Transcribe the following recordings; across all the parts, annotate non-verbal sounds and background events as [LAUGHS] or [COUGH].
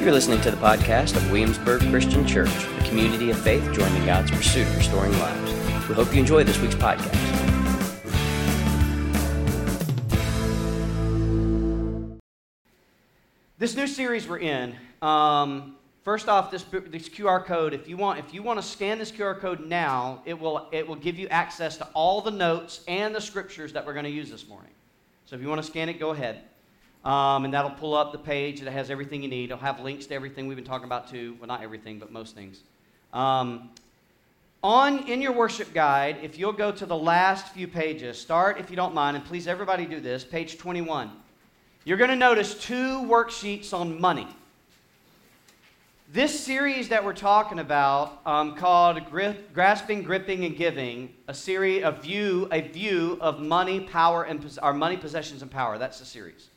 You're listening to the podcast of Williamsburg Christian Church, a community of faith joining God's pursuit of restoring lives. We hope you enjoy this week's podcast. This new series we're in. Um, first off, this, this QR code. If you want, if you want to scan this QR code now, it will it will give you access to all the notes and the scriptures that we're going to use this morning. So if you want to scan it, go ahead. Um, and that'll pull up the page that has everything you need. It'll have links to everything we've been talking about too. Well, not everything, but most things. Um, on in your worship guide, if you'll go to the last few pages, start if you don't mind, and please everybody do this, page 21. You're going to notice two worksheets on money. This series that we're talking about, um, called "Grasping, Gripping, and Giving," a series, a view, a view of money, power, and our money, possessions, and power. That's the series.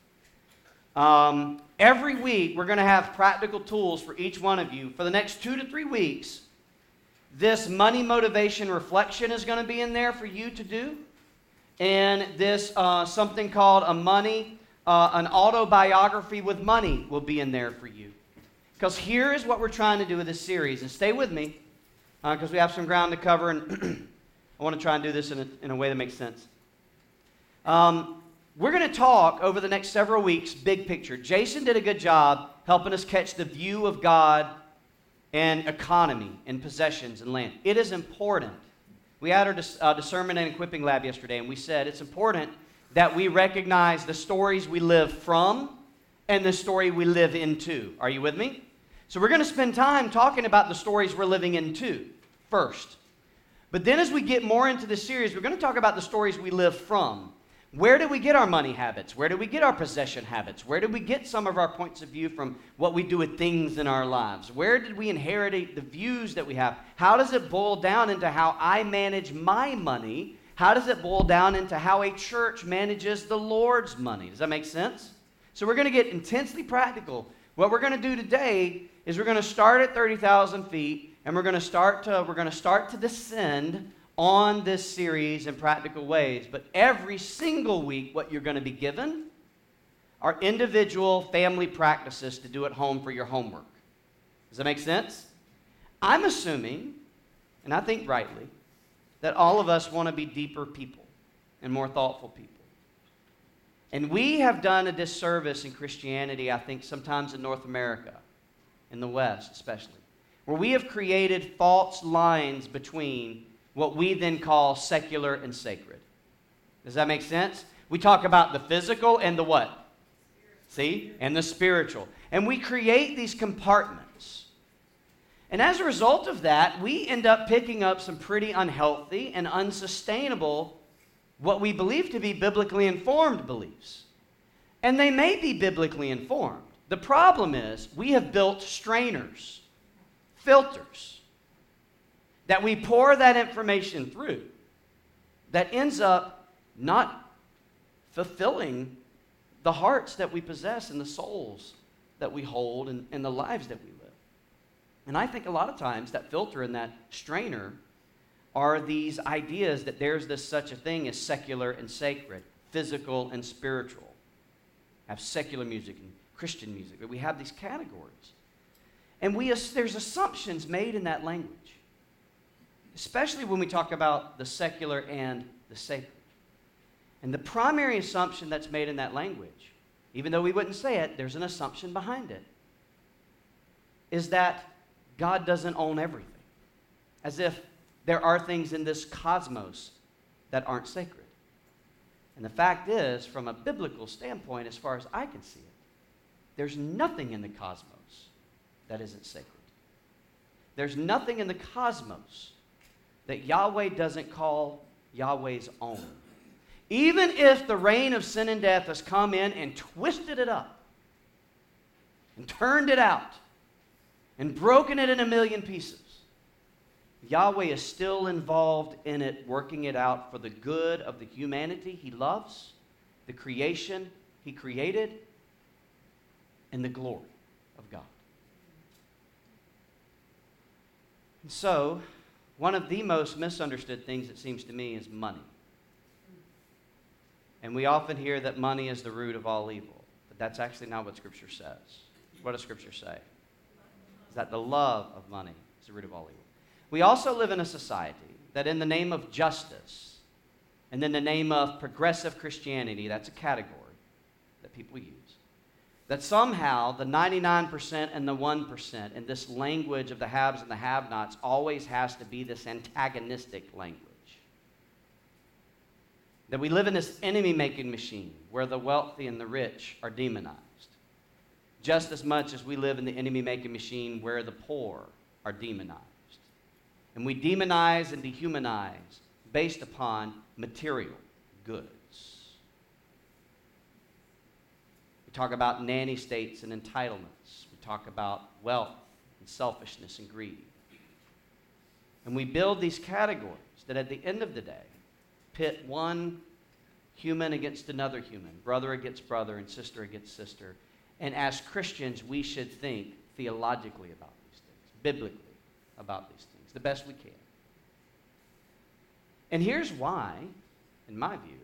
Um, every week, we're going to have practical tools for each one of you. For the next two to three weeks, this money motivation reflection is going to be in there for you to do. And this uh, something called a money, uh, an autobiography with money will be in there for you. Because here is what we're trying to do with this series. And stay with me, because uh, we have some ground to cover, and [CLEARS THROAT] I want to try and do this in a, in a way that makes sense. Um, we're going to talk over the next several weeks, big picture. Jason did a good job helping us catch the view of God and economy and possessions and land. It is important. We had our dis- uh, discernment and equipping lab yesterday, and we said it's important that we recognize the stories we live from and the story we live into. Are you with me? So we're going to spend time talking about the stories we're living into first. But then as we get more into the series, we're going to talk about the stories we live from. Where do we get our money habits? Where do we get our possession habits? Where do we get some of our points of view from what we do with things in our lives? Where did we inherit the views that we have? How does it boil down into how I manage my money? How does it boil down into how a church manages the Lord's money? Does that make sense? So we're going to get intensely practical. What we're going to do today is we're going to start at 30,000 feet and we're going to start to we're going to start to descend on this series in practical ways. But every single week, what you're going to be given are individual family practices to do at home for your homework. Does that make sense? I'm assuming, and I think rightly, that all of us want to be deeper people and more thoughtful people. And we have done a disservice in Christianity, I think, sometimes in North America, in the West especially, where we have created false lines between what we then call secular and sacred. Does that make sense? We talk about the physical and the what? See? And the spiritual. And we create these compartments. And as a result of that, we end up picking up some pretty unhealthy and unsustainable, what we believe to be biblically informed beliefs. And they may be biblically informed. The problem is we have built strainers, filters that we pour that information through that ends up not fulfilling the hearts that we possess and the souls that we hold and, and the lives that we live. And I think a lot of times that filter and that strainer are these ideas that there's this such a thing as secular and sacred, physical and spiritual. have secular music and Christian music, but we have these categories. And we, there's assumptions made in that language especially when we talk about the secular and the sacred. And the primary assumption that's made in that language, even though we wouldn't say it, there's an assumption behind it, is that God doesn't own everything. As if there are things in this cosmos that aren't sacred. And the fact is, from a biblical standpoint, as far as I can see it, there's nothing in the cosmos that isn't sacred. There's nothing in the cosmos that Yahweh doesn't call Yahweh's own. Even if the reign of sin and death has come in and twisted it up and turned it out and broken it in a million pieces, Yahweh is still involved in it, working it out for the good of the humanity he loves, the creation he created, and the glory of God. And so, one of the most misunderstood things, it seems to me, is money. And we often hear that money is the root of all evil, but that's actually not what Scripture says. What does Scripture say? is that the love of money is the root of all evil. We also live in a society that, in the name of justice and in the name of progressive Christianity, that's a category that people use, that somehow the 99% and the 1% in this language of the haves and the have nots always has to be this antagonistic language. That we live in this enemy making machine where the wealthy and the rich are demonized, just as much as we live in the enemy making machine where the poor are demonized. And we demonize and dehumanize based upon material goods. We talk about nanny states and entitlements. We talk about wealth and selfishness and greed. And we build these categories that at the end of the day pit one human against another human, brother against brother, and sister against sister. And as Christians, we should think theologically about these things, biblically about these things, the best we can. And here's why, in my view,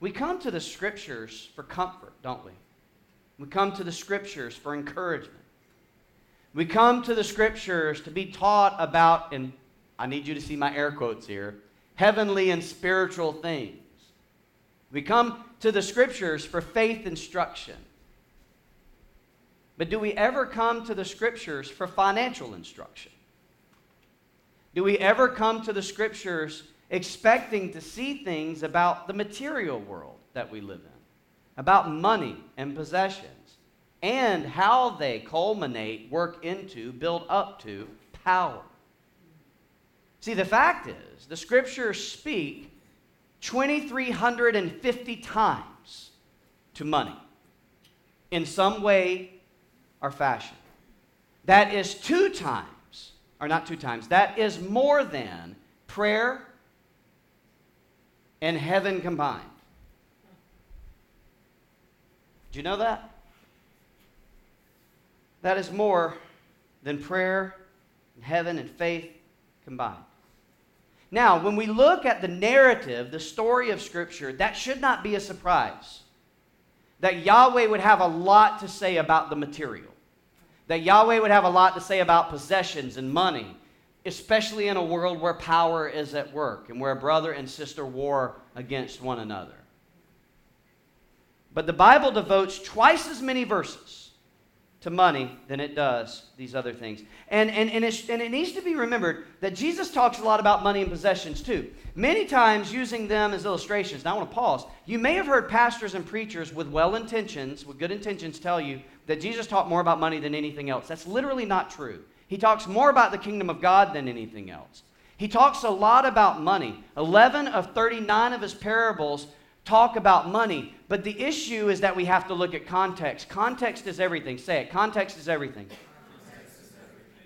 we come to the scriptures for comfort, don't we? We come to the scriptures for encouragement. We come to the scriptures to be taught about, and I need you to see my air quotes here, heavenly and spiritual things. We come to the scriptures for faith instruction. But do we ever come to the scriptures for financial instruction? Do we ever come to the scriptures expecting to see things about the material world that we live in, about money and possessions, and how they culminate, work into, build up to power? See, the fact is, the scriptures speak 2,350 times to money in some way or fashion. That is two times, or not two times, that is more than prayer and heaven combined. Do you know that? That is more than prayer and heaven and faith combined. Now, when we look at the narrative, the story of Scripture, that should not be a surprise. That Yahweh would have a lot to say about the material. That Yahweh would have a lot to say about possessions and money, especially in a world where power is at work and where brother and sister war against one another. But the Bible devotes twice as many verses to money than it does these other things. And, and, and, it, and it needs to be remembered that Jesus talks a lot about money and possessions too, many times using them as illustrations. Now, I want to pause. You may have heard pastors and preachers with well intentions, with good intentions, tell you that Jesus talked more about money than anything else. That's literally not true. He talks more about the kingdom of God than anything else. He talks a lot about money. 11 of 39 of his parables talk about money, but the issue is that we have to look at context. Context is everything. Say it. Context is everything.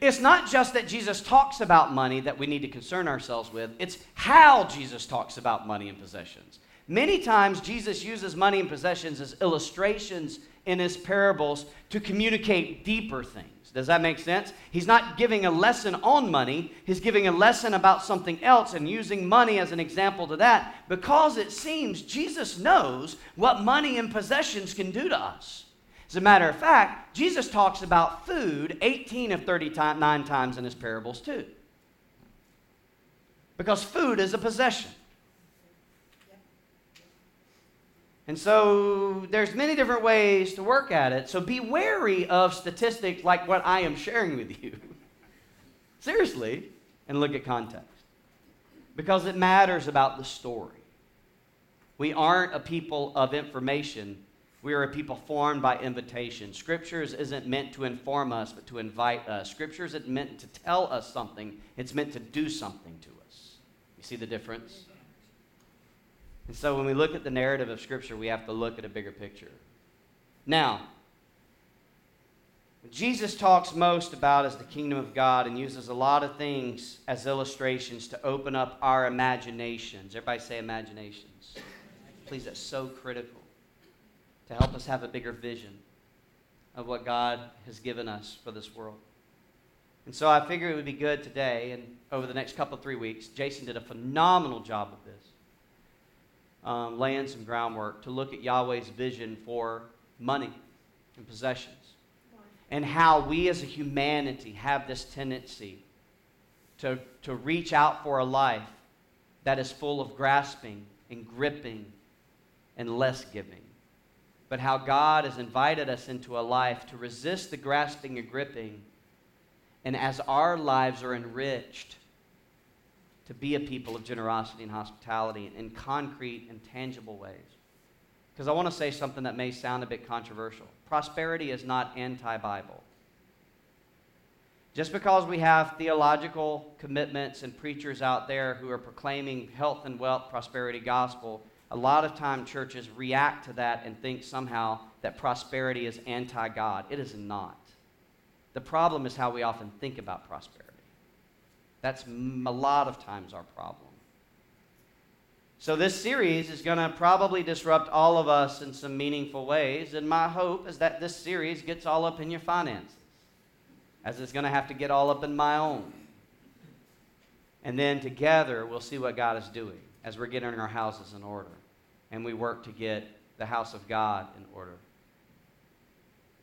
It's not just that Jesus talks about money that we need to concern ourselves with, it's how Jesus talks about money and possessions. Many times, Jesus uses money and possessions as illustrations in his parables to communicate deeper things. Does that make sense? He's not giving a lesson on money, he's giving a lesson about something else and using money as an example to that because it seems Jesus knows what money and possessions can do to us. As a matter of fact, Jesus talks about food 18 of 39 times in his parables, too. Because food is a possession. And so there's many different ways to work at it. So be wary of statistics like what I am sharing with you. [LAUGHS] Seriously, and look at context. Because it matters about the story. We aren't a people of information. We are a people formed by invitation. Scriptures isn't meant to inform us, but to invite us. Scripture isn't meant to tell us something, it's meant to do something to us. You see the difference? And so when we look at the narrative of Scripture, we have to look at a bigger picture. Now, Jesus talks most about is the kingdom of God and uses a lot of things as illustrations to open up our imaginations. Everybody say imaginations. Please, that's so critical to help us have a bigger vision of what God has given us for this world. And so I figure it would be good today and over the next couple, three weeks. Jason did a phenomenal job of this um, laying some groundwork to look at Yahweh's vision for money and possessions. and how we as a humanity have this tendency to, to reach out for a life that is full of grasping and gripping and less giving. But how God has invited us into a life to resist the grasping and gripping, and as our lives are enriched, to be a people of generosity and hospitality in concrete and tangible ways. Because I want to say something that may sound a bit controversial. Prosperity is not anti Bible. Just because we have theological commitments and preachers out there who are proclaiming health and wealth prosperity gospel, a lot of time churches react to that and think somehow that prosperity is anti God. It is not. The problem is how we often think about prosperity. That's a lot of times our problem. So, this series is going to probably disrupt all of us in some meaningful ways, and my hope is that this series gets all up in your finances as it's going to have to get all up in my own. And then together, we'll see what God is doing as we're getting our houses in order. And we work to get the house of God in order.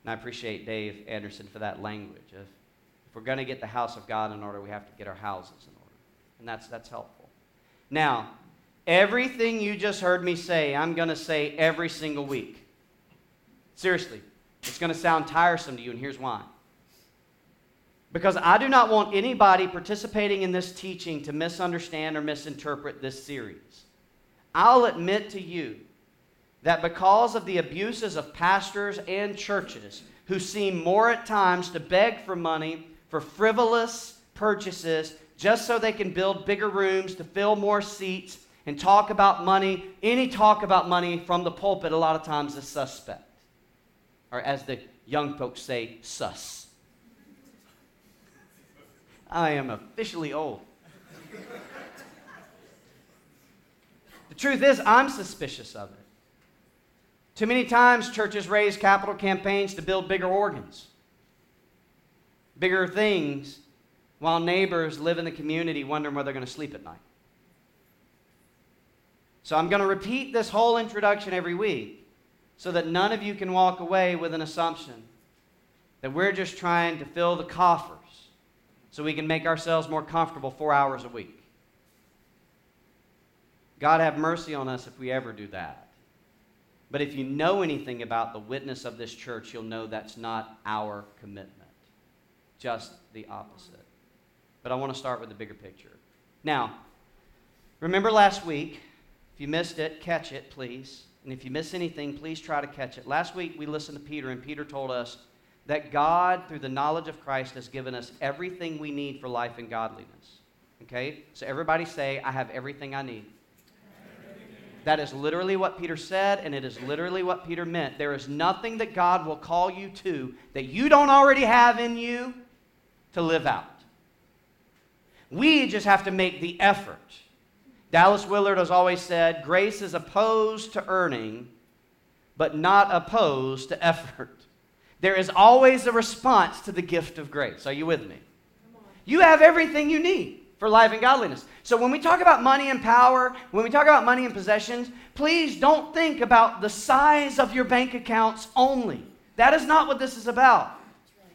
And I appreciate Dave Anderson for that language. If, if we're going to get the house of God in order, we have to get our houses in order. And that's, that's helpful. Now, everything you just heard me say, I'm going to say every single week. Seriously, it's going to sound tiresome to you, and here's why. Because I do not want anybody participating in this teaching to misunderstand or misinterpret this series. I'll admit to you that because of the abuses of pastors and churches who seem more at times to beg for money for frivolous purchases just so they can build bigger rooms to fill more seats and talk about money, any talk about money from the pulpit a lot of times is suspect. Or as the young folks say, sus. I am officially old. the truth is, I'm suspicious of it. Too many times, churches raise capital campaigns to build bigger organs, bigger things, while neighbors live in the community wondering where they're going to sleep at night. So I'm going to repeat this whole introduction every week so that none of you can walk away with an assumption that we're just trying to fill the coffers so we can make ourselves more comfortable four hours a week. God have mercy on us if we ever do that. But if you know anything about the witness of this church, you'll know that's not our commitment, just the opposite. But I want to start with the bigger picture. Now, remember last week, if you missed it, catch it, please. And if you miss anything, please try to catch it. Last week we listened to Peter, and Peter told us that God, through the knowledge of Christ, has given us everything we need for life and godliness. Okay? So everybody say, I have everything I need. That is literally what Peter said, and it is literally what Peter meant. There is nothing that God will call you to that you don't already have in you to live out. We just have to make the effort. Dallas Willard has always said grace is opposed to earning, but not opposed to effort. There is always a response to the gift of grace. Are you with me? You have everything you need for life and godliness. So when we talk about money and power, when we talk about money and possessions, please don't think about the size of your bank accounts only. That is not what this is about.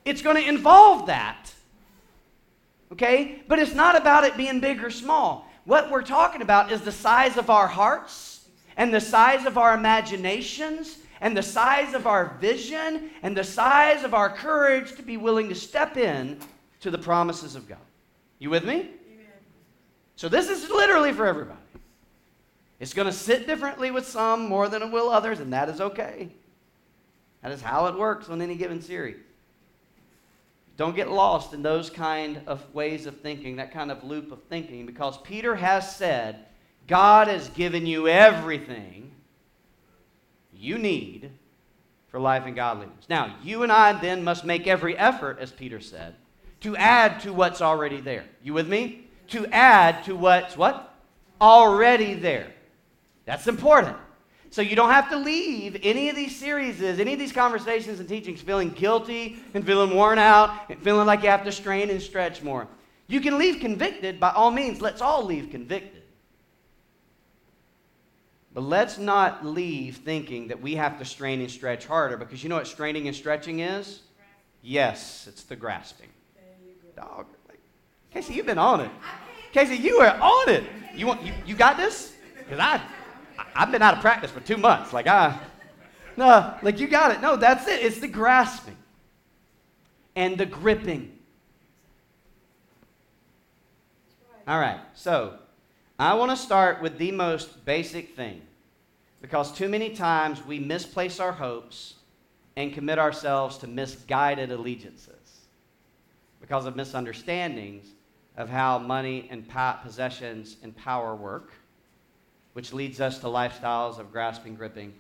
It's going to involve that. Okay? But it's not about it being big or small. What we're talking about is the size of our hearts and the size of our imaginations and the size of our vision and the size of our courage to be willing to step in to the promises of God. You with me? Amen. So this is literally for everybody. It's going to sit differently with some more than it will others, and that is okay. That is how it works on any given series. Don't get lost in those kind of ways of thinking, that kind of loop of thinking, because Peter has said, God has given you everything you need for life and godliness. Now, you and I then must make every effort, as Peter said, to add to what's already there. You with me? To add to what's what? Already there. That's important. So you don't have to leave any of these series, any of these conversations and teachings feeling guilty and feeling worn out and feeling like you have to strain and stretch more. You can leave convicted by all means. Let's all leave convicted. But let's not leave thinking that we have to strain and stretch harder because you know what straining and stretching is? Yes, it's the grasping. Dog. Casey, you've been on it. Casey, you are on it. You want you, you got this? Because I, I I've been out of practice for two months. Like I no, like you got it. No, that's it. It's the grasping and the gripping. All right, so I want to start with the most basic thing because too many times we misplace our hopes and commit ourselves to misguided allegiances because of misunderstandings of how money and possessions and power work, which leads us to lifestyles of grasping, gripping,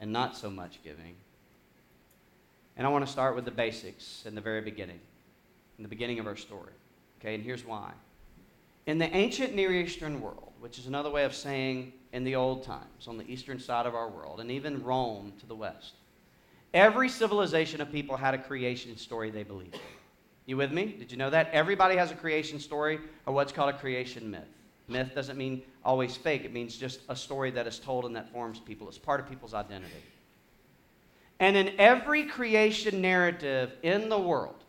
and not so much giving. And I want to start with the basics in the very beginning, in the beginning of our story. Okay, and here's why. In the ancient Near Eastern world, which is another way of saying in the old times, on the eastern side of our world, and even Rome to the west, every civilization of people had a creation story they believed in. You with me? Did you know that? Everybody has a creation story or what's called a creation myth. Myth doesn't mean always fake, it means just a story that is told and that forms people. It's part of people's identity. And in every creation narrative in the world,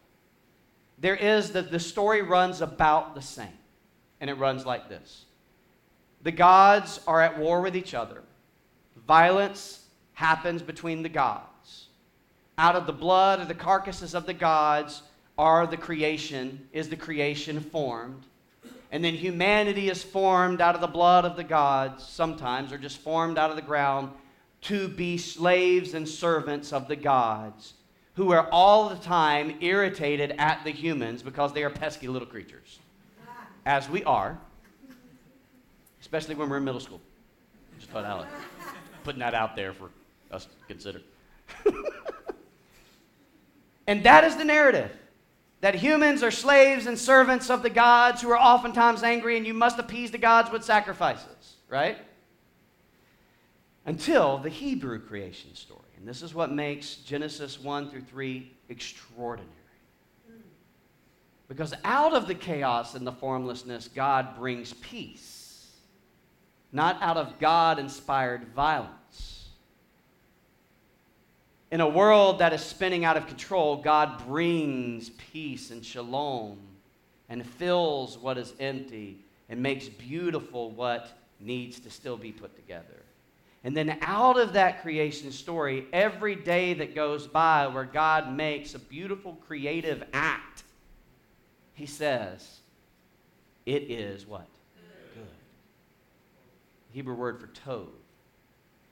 there is that the story runs about the same. And it runs like this The gods are at war with each other, violence happens between the gods. Out of the blood of the carcasses of the gods are the creation, is the creation formed. And then humanity is formed out of the blood of the gods, sometimes, or just formed out of the ground to be slaves and servants of the gods, who are all the time irritated at the humans because they are pesky little creatures, as we are, especially when we're in middle school. Just put out, putting that out there for us to consider. [LAUGHS] and that is the narrative that humans are slaves and servants of the gods who are oftentimes angry, and you must appease the gods with sacrifices, right? Until the Hebrew creation story. And this is what makes Genesis 1 through 3 extraordinary. Because out of the chaos and the formlessness, God brings peace, not out of God inspired violence. In a world that is spinning out of control, God brings peace and shalom and fills what is empty and makes beautiful what needs to still be put together. And then out of that creation story, every day that goes by where God makes a beautiful creative act, he says, it is what? Good. Good. Hebrew word for tov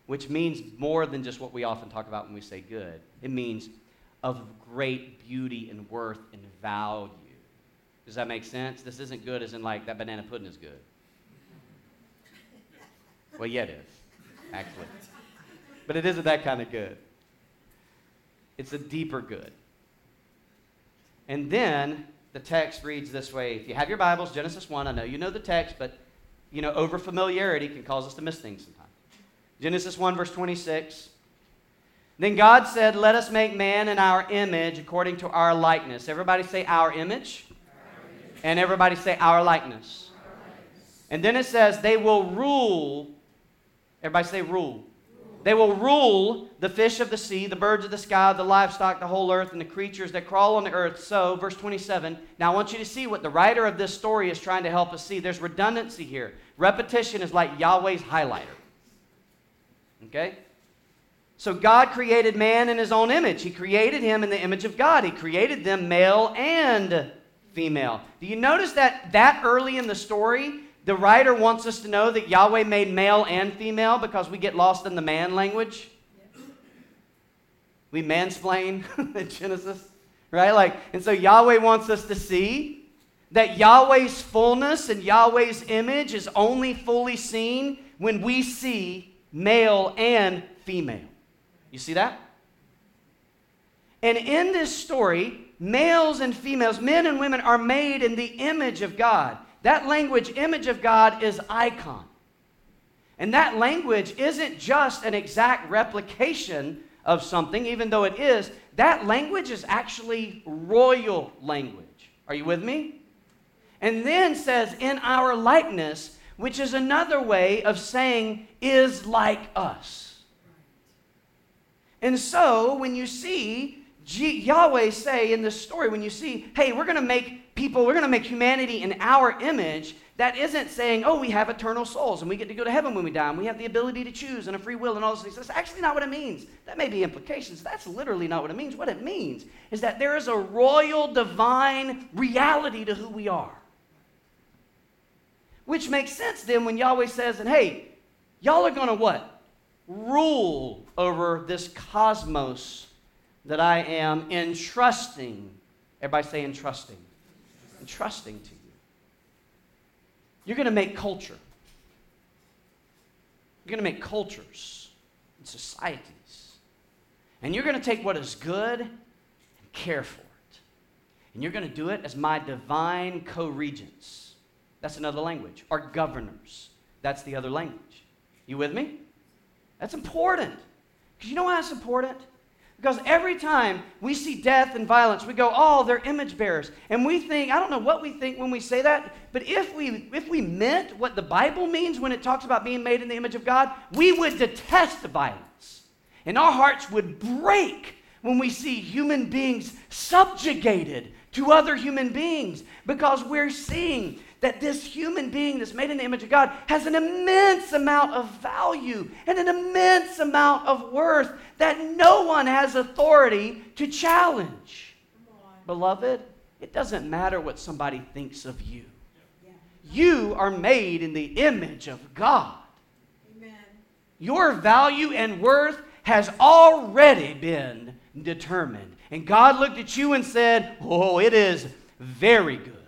which means more than just what we often talk about when we say good. It means of great beauty and worth and value. Does that make sense? This isn't good as in like that banana pudding is good. Well, yeah, it is, actually. But it isn't that kind of good. It's a deeper good. And then the text reads this way. If you have your Bibles, Genesis 1, I know you know the text, but you know, over familiarity can cause us to miss things sometimes. Genesis 1, verse 26. Then God said, Let us make man in our image according to our likeness. Everybody say, Our image. Our. And everybody say, Our likeness. our likeness. And then it says, They will rule. Everybody say, Rule. rule. They will rule the fish of the sea, the birds of the sky, the livestock, the whole earth, and the creatures that crawl on the earth. So, verse 27. Now, I want you to see what the writer of this story is trying to help us see. There's redundancy here. Repetition is like Yahweh's highlighter. Okay? So God created man in his own image. He created him in the image of God. He created them male and female. Do you notice that that early in the story, the writer wants us to know that Yahweh made male and female because we get lost in the man language? We mansplain [LAUGHS] in Genesis, right? Like, and so Yahweh wants us to see that Yahweh's fullness and Yahweh's image is only fully seen when we see male and female. You see that? And in this story, males and females, men and women, are made in the image of God. That language, image of God, is icon. And that language isn't just an exact replication of something, even though it is. That language is actually royal language. Are you with me? And then says, in our likeness, which is another way of saying is like us. And so when you see G- Yahweh say in this story, when you see, hey, we're going to make people, we're going to make humanity in our image, that isn't saying, oh, we have eternal souls and we get to go to heaven when we die and we have the ability to choose and a free will and all those things. That's actually not what it means. That may be implications. That's literally not what it means. What it means is that there is a royal, divine reality to who we are. Which makes sense then when Yahweh says, and hey, y'all are going to what? Rule over this cosmos that I am entrusting. Everybody say entrusting. Entrusting to you. You're going to make culture. You're going to make cultures and societies. And you're going to take what is good and care for it. And you're going to do it as my divine co regents. That's another language. Our governors. That's the other language. You with me? That's important. Because you know why that's important? Because every time we see death and violence, we go, oh, they're image bearers. And we think, I don't know what we think when we say that, but if we, if we meant what the Bible means when it talks about being made in the image of God, we would detest the violence. And our hearts would break when we see human beings subjugated to other human beings because we're seeing that this human being that's made in the image of God has an immense amount of value and an immense amount of worth that no one has authority to challenge. Beloved, it doesn't matter what somebody thinks of you. You are made in the image of God. Amen. Your value and worth has already been determined. And God looked at you and said, Oh, it is very good.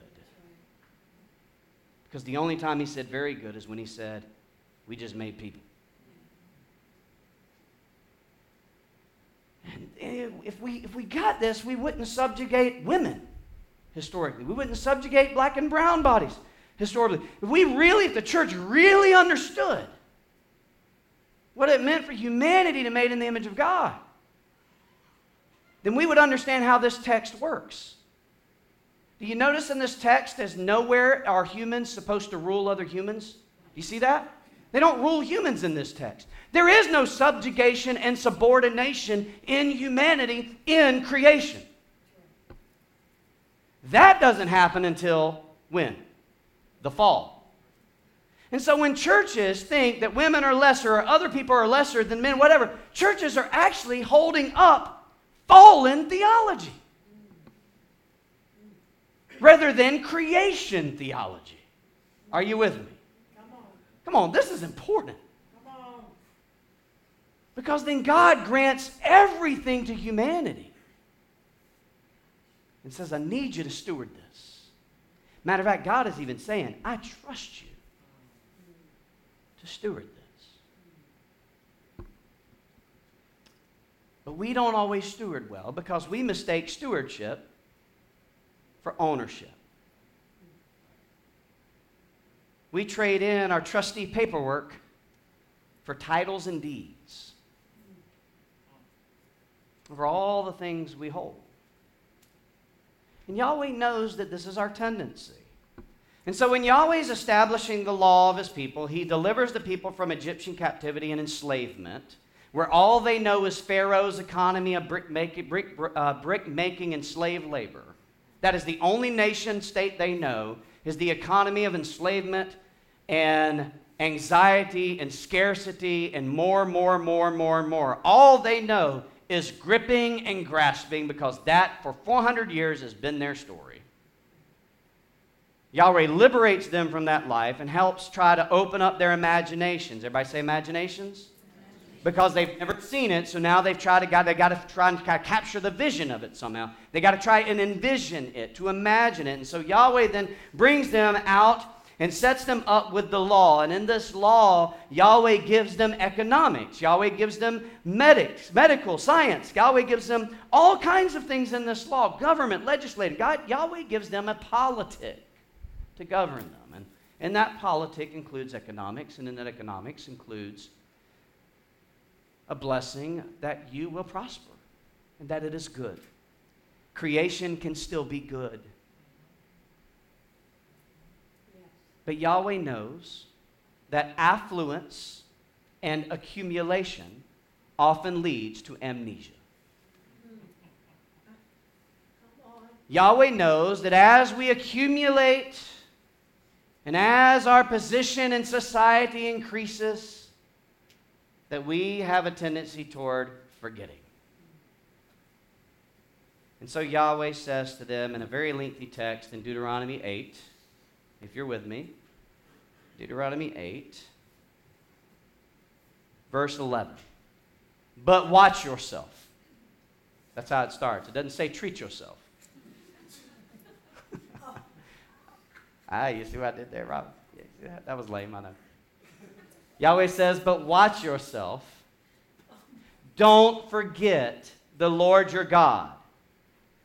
Because the only time he said very good is when he said, We just made people. And if we, if we got this, we wouldn't subjugate women historically. We wouldn't subjugate black and brown bodies historically. If we really, if the church really understood what it meant for humanity to be made in the image of God, then we would understand how this text works. Do you notice in this text, there's nowhere are humans supposed to rule other humans? You see that? They don't rule humans in this text. There is no subjugation and subordination in humanity in creation. That doesn't happen until when? The fall. And so when churches think that women are lesser or other people are lesser than men, whatever, churches are actually holding up fallen theology rather than creation theology. Are you with me? Come on, this is important. Because then God grants everything to humanity and says, I need you to steward this. Matter of fact, God is even saying, I trust you to steward this. But we don't always steward well because we mistake stewardship for ownership. We trade in our trustee paperwork for titles and deeds over all the things we hold. And Yahweh knows that this is our tendency. And so, when Yahweh is establishing the law of his people, he delivers the people from Egyptian captivity and enslavement, where all they know is Pharaoh's economy of brick making, brick, uh, brick making and slave labor. That is the only nation state they know is the economy of enslavement and anxiety and scarcity and more, more, more, more, more. All they know is gripping and grasping because that for 400 years has been their story. Yahweh liberates them from that life and helps try to open up their imaginations. Everybody say imaginations? Because they've never seen it. So now they've tried to got they got to try and capture the vision of it somehow. They got to try and envision it, to imagine it. And so Yahweh then brings them out and sets them up with the law. And in this law, Yahweh gives them economics. Yahweh gives them medics, medical science. Yahweh gives them all kinds of things in this law, government, legislative. God, Yahweh gives them a politic to govern them. And, and that politic includes economics, and in that economics includes a blessing that you will prosper and that it is good. Creation can still be good. But Yahweh knows that affluence and accumulation often leads to amnesia. Yahweh knows that as we accumulate and as our position in society increases, that we have a tendency toward forgetting. And so Yahweh says to them in a very lengthy text in Deuteronomy 8, if you're with me, Deuteronomy 8, verse 11. But watch yourself. That's how it starts. It doesn't say treat yourself. [LAUGHS] ah, you see what I did there, Rob? Yeah, that was lame, I know. Yahweh says, But watch yourself. Don't forget the Lord your God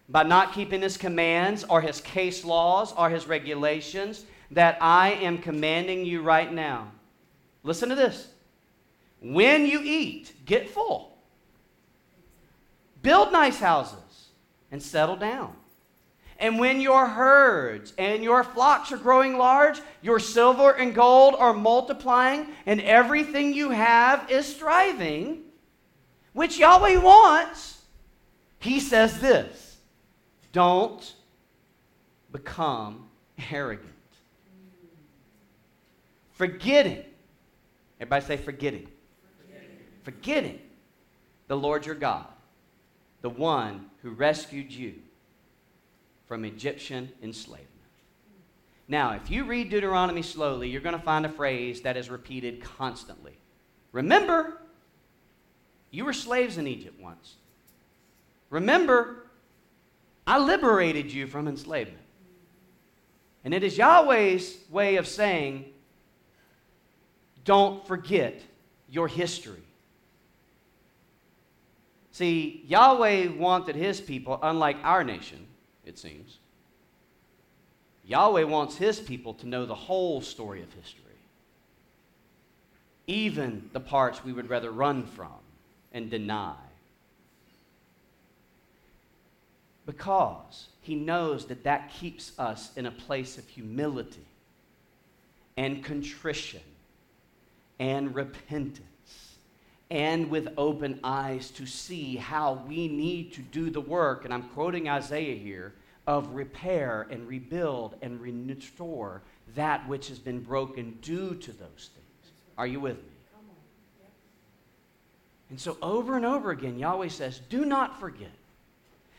by not keeping his commands or his case laws or his regulations that I am commanding you right now. Listen to this. When you eat, get full. Build nice houses and settle down. And when your herds and your flocks are growing large, your silver and gold are multiplying, and everything you have is thriving, which Yahweh wants, he says this don't become arrogant. Forgetting. Everybody say forgetting. Forgetting. forgetting the Lord your God, the one who rescued you from Egyptian enslavement. Now, if you read Deuteronomy slowly, you're going to find a phrase that is repeated constantly. Remember, you were slaves in Egypt once. Remember, I liberated you from enslavement. And it is Yahweh's way of saying, don't forget your history. See, Yahweh wanted his people, unlike our nation, it seems. Yahweh wants his people to know the whole story of history, even the parts we would rather run from and deny. Because he knows that that keeps us in a place of humility and contrition and repentance and with open eyes to see how we need to do the work, and I'm quoting Isaiah here, of repair and rebuild and restore that which has been broken due to those things. Are you with me? And so over and over again, Yahweh says, do not forget.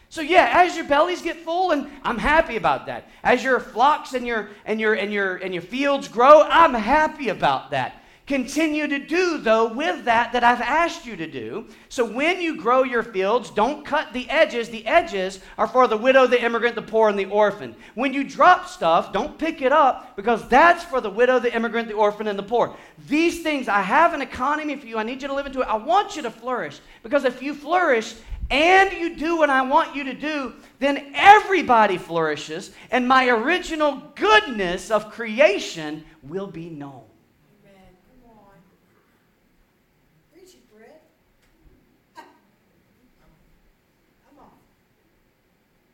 So yeah, as your bellies get full, and I'm happy about that. As your flocks and your and your and your and your fields grow, I'm happy about that. Continue to do, though, with that that I've asked you to do. So when you grow your fields, don't cut the edges. The edges are for the widow, the immigrant, the poor, and the orphan. When you drop stuff, don't pick it up because that's for the widow, the immigrant, the orphan, and the poor. These things, I have an economy for you. I need you to live into it. I want you to flourish because if you flourish, and you do what I want you to do, then everybody flourishes, and my original goodness of creation will be known.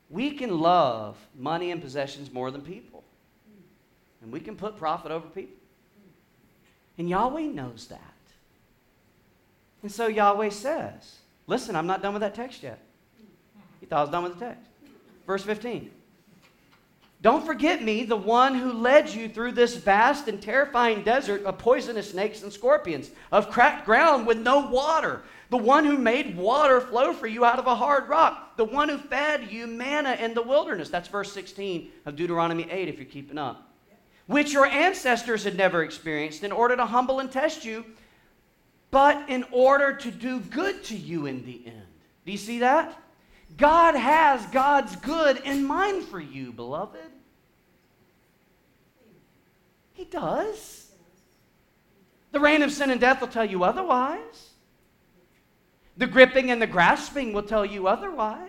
We can love money and possessions more than people. And we can put profit over people. And Yahweh knows that. And so Yahweh says, Listen, I'm not done with that text yet. He thought I was done with the text. Verse 15. Don't forget me, the one who led you through this vast and terrifying desert of poisonous snakes and scorpions, of cracked ground with no water, the one who made water flow for you out of a hard rock, the one who fed you manna in the wilderness. That's verse 16 of Deuteronomy 8, if you're keeping up. Which your ancestors had never experienced, in order to humble and test you, but in order to do good to you in the end. Do you see that? God has God's good in mind for you, beloved. He does. The reign of sin and death will tell you otherwise. The gripping and the grasping will tell you otherwise.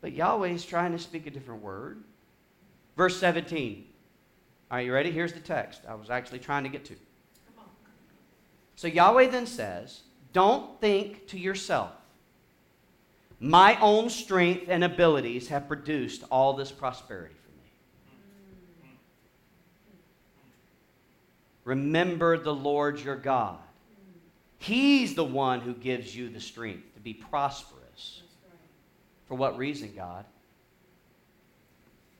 But Yahweh is trying to speak a different word. Verse 17. Are you ready? Here's the text I was actually trying to get to. So Yahweh then says, Don't think to yourself, my own strength and abilities have produced all this prosperity for me. Remember the Lord your God He's the one who gives you the strength to be prosperous For what reason, God?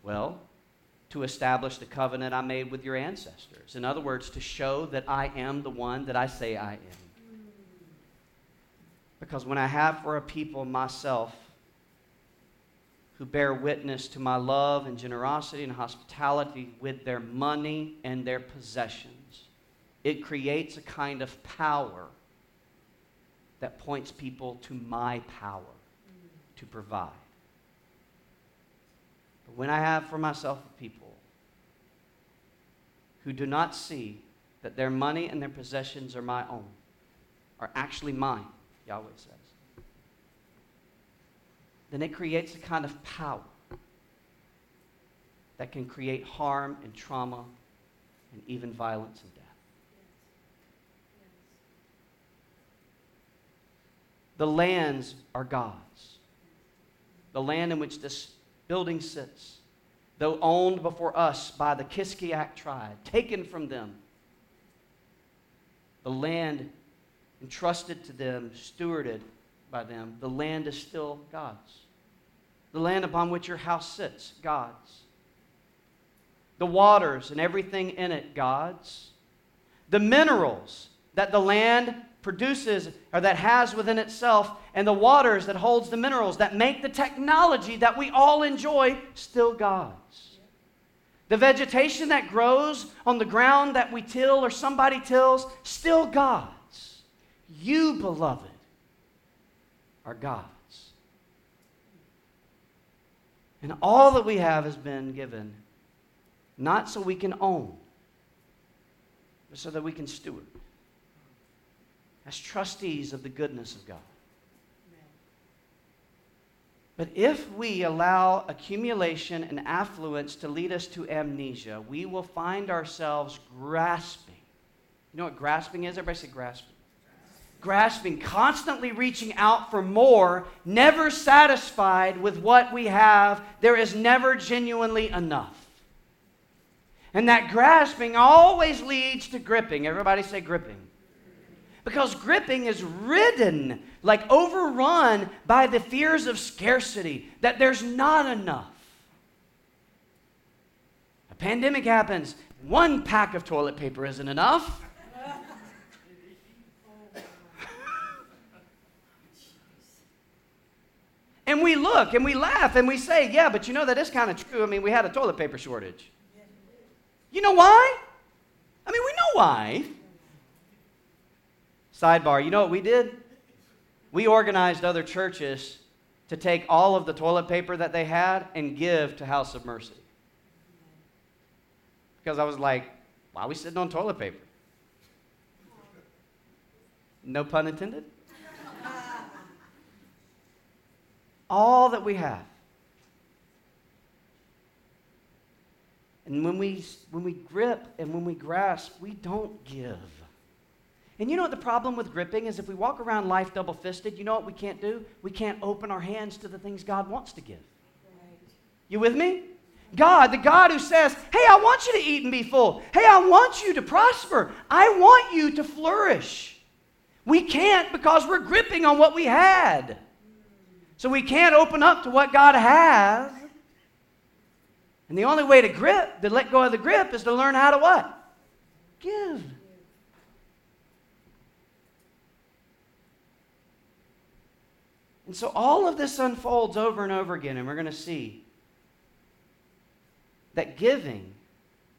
Well, to establish the covenant I made with your ancestors. In other words, to show that I am the one that I say I am. Because when I have for a people myself who bear witness to my love and generosity and hospitality with their money and their possessions, it creates a kind of power that points people to my power to provide. But when I have for myself people who do not see that their money and their possessions are my own, are actually mine, Yahweh says, then it creates a kind of power that can create harm and trauma and even violence and death. The lands are God's. The land in which this building sits, though owned before us by the Kiskiak tribe, taken from them, the land entrusted to them, stewarded by them, the land is still God's. The land upon which your house sits, God's. The waters and everything in it, God's. The minerals that the land produces or that has within itself and the waters that holds the minerals that make the technology that we all enjoy still God's. The vegetation that grows on the ground that we till or somebody tills still God's. You, beloved, are God's. And all that we have has been given not so we can own, but so that we can steward as trustees of the goodness of God. But if we allow accumulation and affluence to lead us to amnesia, we will find ourselves grasping. You know what grasping is? Everybody say grasping grasping, constantly reaching out for more, never satisfied with what we have. There is never genuinely enough. And that grasping always leads to gripping. Everybody say gripping. Because gripping is ridden, like overrun by the fears of scarcity, that there's not enough. A pandemic happens, one pack of toilet paper isn't enough. [LAUGHS] And we look and we laugh and we say, yeah, but you know that is kind of true. I mean, we had a toilet paper shortage. You know why? I mean, we know why. Sidebar, you know what we did? We organized other churches to take all of the toilet paper that they had and give to House of Mercy. Because I was like, why are we sitting on toilet paper? No pun intended? all that we have. And when we, when we grip and when we grasp, we don't give. And you know what the problem with gripping is if we walk around life double fisted, you know what we can't do? We can't open our hands to the things God wants to give. You with me? God, the God who says, Hey, I want you to eat and be full. Hey, I want you to prosper. I want you to flourish. We can't because we're gripping on what we had. So we can't open up to what God has. And the only way to grip, to let go of the grip, is to learn how to what? Give. And so all of this unfolds over and over again, and we're going to see that giving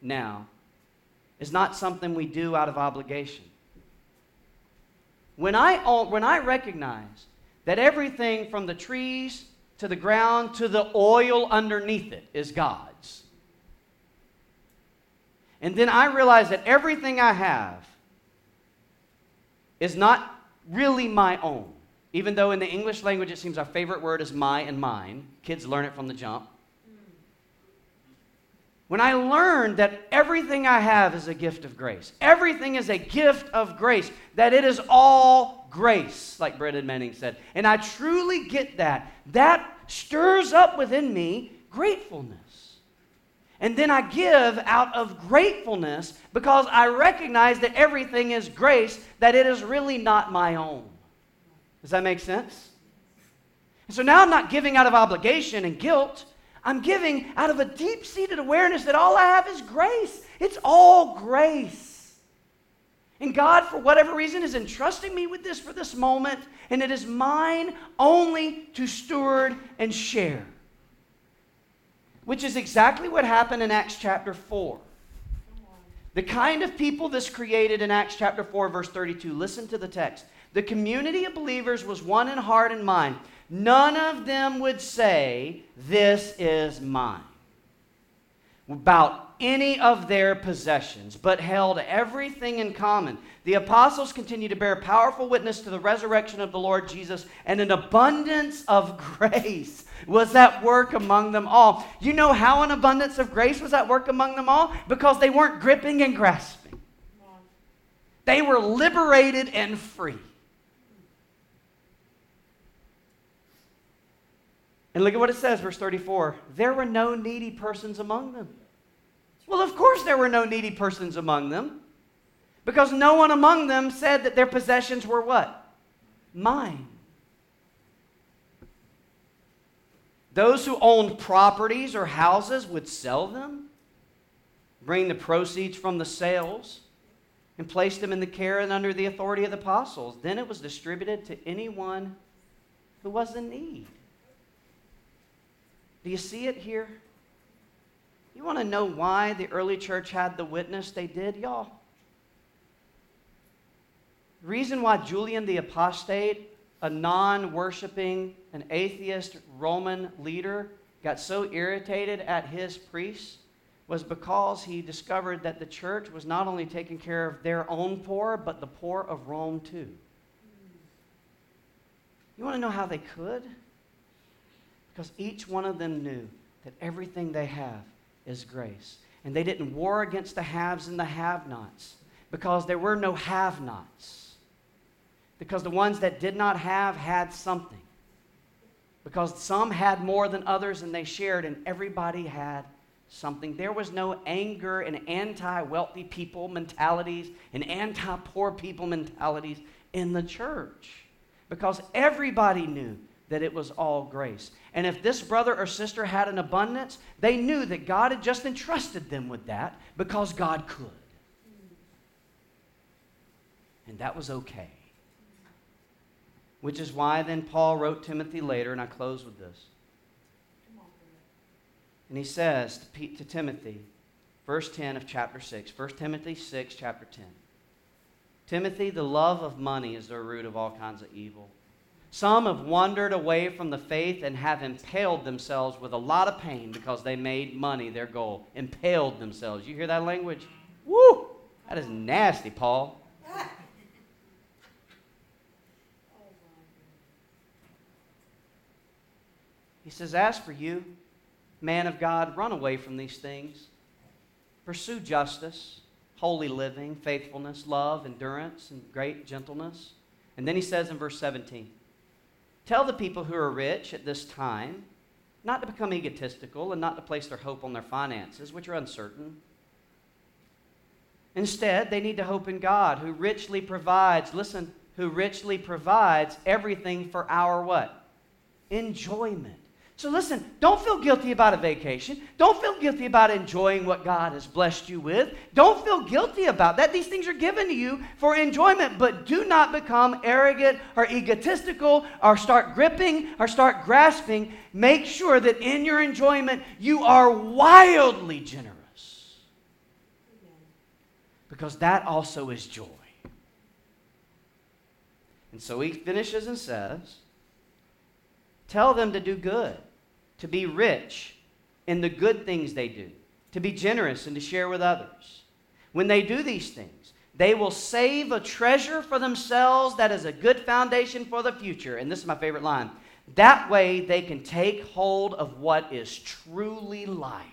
now is not something we do out of obligation. When I, when I recognize that everything from the trees to the ground to the oil underneath it is God's. And then I realize that everything I have is not really my own. Even though in the English language it seems our favorite word is my and mine, kids learn it from the jump. When I learned that everything I have is a gift of grace, everything is a gift of grace, that it is all grace, like Brennan Manning said, and I truly get that, that stirs up within me gratefulness. And then I give out of gratefulness because I recognize that everything is grace, that it is really not my own. Does that make sense? And so now I'm not giving out of obligation and guilt. I'm giving out of a deep seated awareness that all I have is grace. It's all grace. And God, for whatever reason, is entrusting me with this for this moment, and it is mine only to steward and share. Which is exactly what happened in Acts chapter 4. The kind of people this created in Acts chapter 4, verse 32. Listen to the text. The community of believers was one in heart and mind. None of them would say, This is mine, about any of their possessions, but held everything in common. The apostles continued to bear powerful witness to the resurrection of the Lord Jesus, and an abundance of [LAUGHS] grace was at work among them all. You know how an abundance of grace was at work among them all? Because they weren't gripping and grasping, they were liberated and free. And look at what it says, verse 34. There were no needy persons among them. Well, of course, there were no needy persons among them. Because no one among them said that their possessions were what? Mine. Those who owned properties or houses would sell them, bring the proceeds from the sales, and place them in the care and under the authority of the apostles. Then it was distributed to anyone who was in need. Do you see it here? You want to know why the early church had the witness they did, y'all? The reason why Julian the Apostate, a non worshiping, an atheist Roman leader, got so irritated at his priests was because he discovered that the church was not only taking care of their own poor, but the poor of Rome too. You want to know how they could? Because each one of them knew that everything they have is grace. And they didn't war against the haves and the have nots because there were no have nots. Because the ones that did not have had something. Because some had more than others and they shared, and everybody had something. There was no anger and anti wealthy people mentalities and anti poor people mentalities in the church because everybody knew that it was all grace. And if this brother or sister had an abundance, they knew that God had just entrusted them with that because God could. And that was okay. Which is why then Paul wrote Timothy later, and I close with this. And he says to, to Timothy, verse 10 of chapter 6, 1 Timothy 6, chapter 10. Timothy, the love of money is the root of all kinds of evil. Some have wandered away from the faith and have impaled themselves with a lot of pain because they made money their goal. Impaled themselves. You hear that language? Woo! That is nasty, Paul. He says, As for you, man of God, run away from these things. Pursue justice, holy living, faithfulness, love, endurance, and great gentleness. And then he says in verse 17, Tell the people who are rich at this time not to become egotistical and not to place their hope on their finances, which are uncertain. Instead, they need to hope in God, who richly provides, listen, who richly provides everything for our what? Enjoyment. So listen, don't feel guilty about a vacation. Don't feel guilty about enjoying what God has blessed you with. Don't feel guilty about that. These things are given to you for enjoyment, but do not become arrogant or egotistical or start gripping or start grasping. Make sure that in your enjoyment you are wildly generous. Because that also is joy. And so he finishes and says, Tell them to do good to be rich in the good things they do, to be generous and to share with others. When they do these things, they will save a treasure for themselves that is a good foundation for the future. And this is my favorite line. That way they can take hold of what is truly life.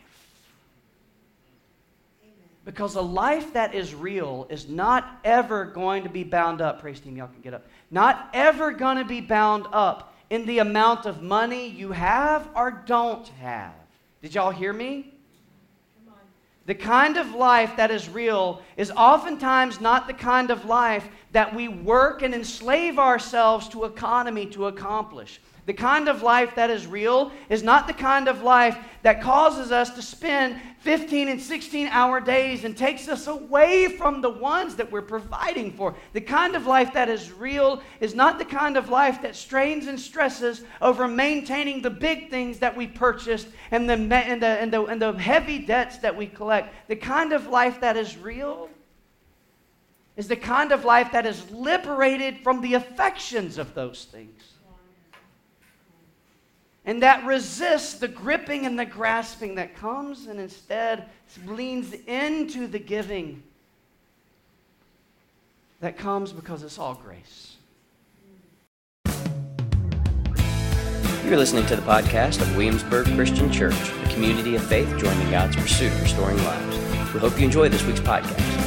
Because a life that is real is not ever going to be bound up. Praise team, y'all can get up. Not ever going to be bound up in the amount of money you have or don't have. Did y'all hear me? The kind of life that is real is oftentimes not the kind of life that we work and enslave ourselves to economy to accomplish. The kind of life that is real is not the kind of life that causes us to spend 15 and 16 hour days and takes us away from the ones that we're providing for. The kind of life that is real is not the kind of life that strains and stresses over maintaining the big things that we purchased and the, and the, and the, and the heavy debts that we collect. The kind of life that is real is the kind of life that is liberated from the affections of those things and that resists the gripping and the grasping that comes and instead leans into the giving that comes because it's all grace. You're listening to the podcast of Williamsburg Christian Church, a community of faith joining God's pursuit of restoring lives. We hope you enjoy this week's podcast.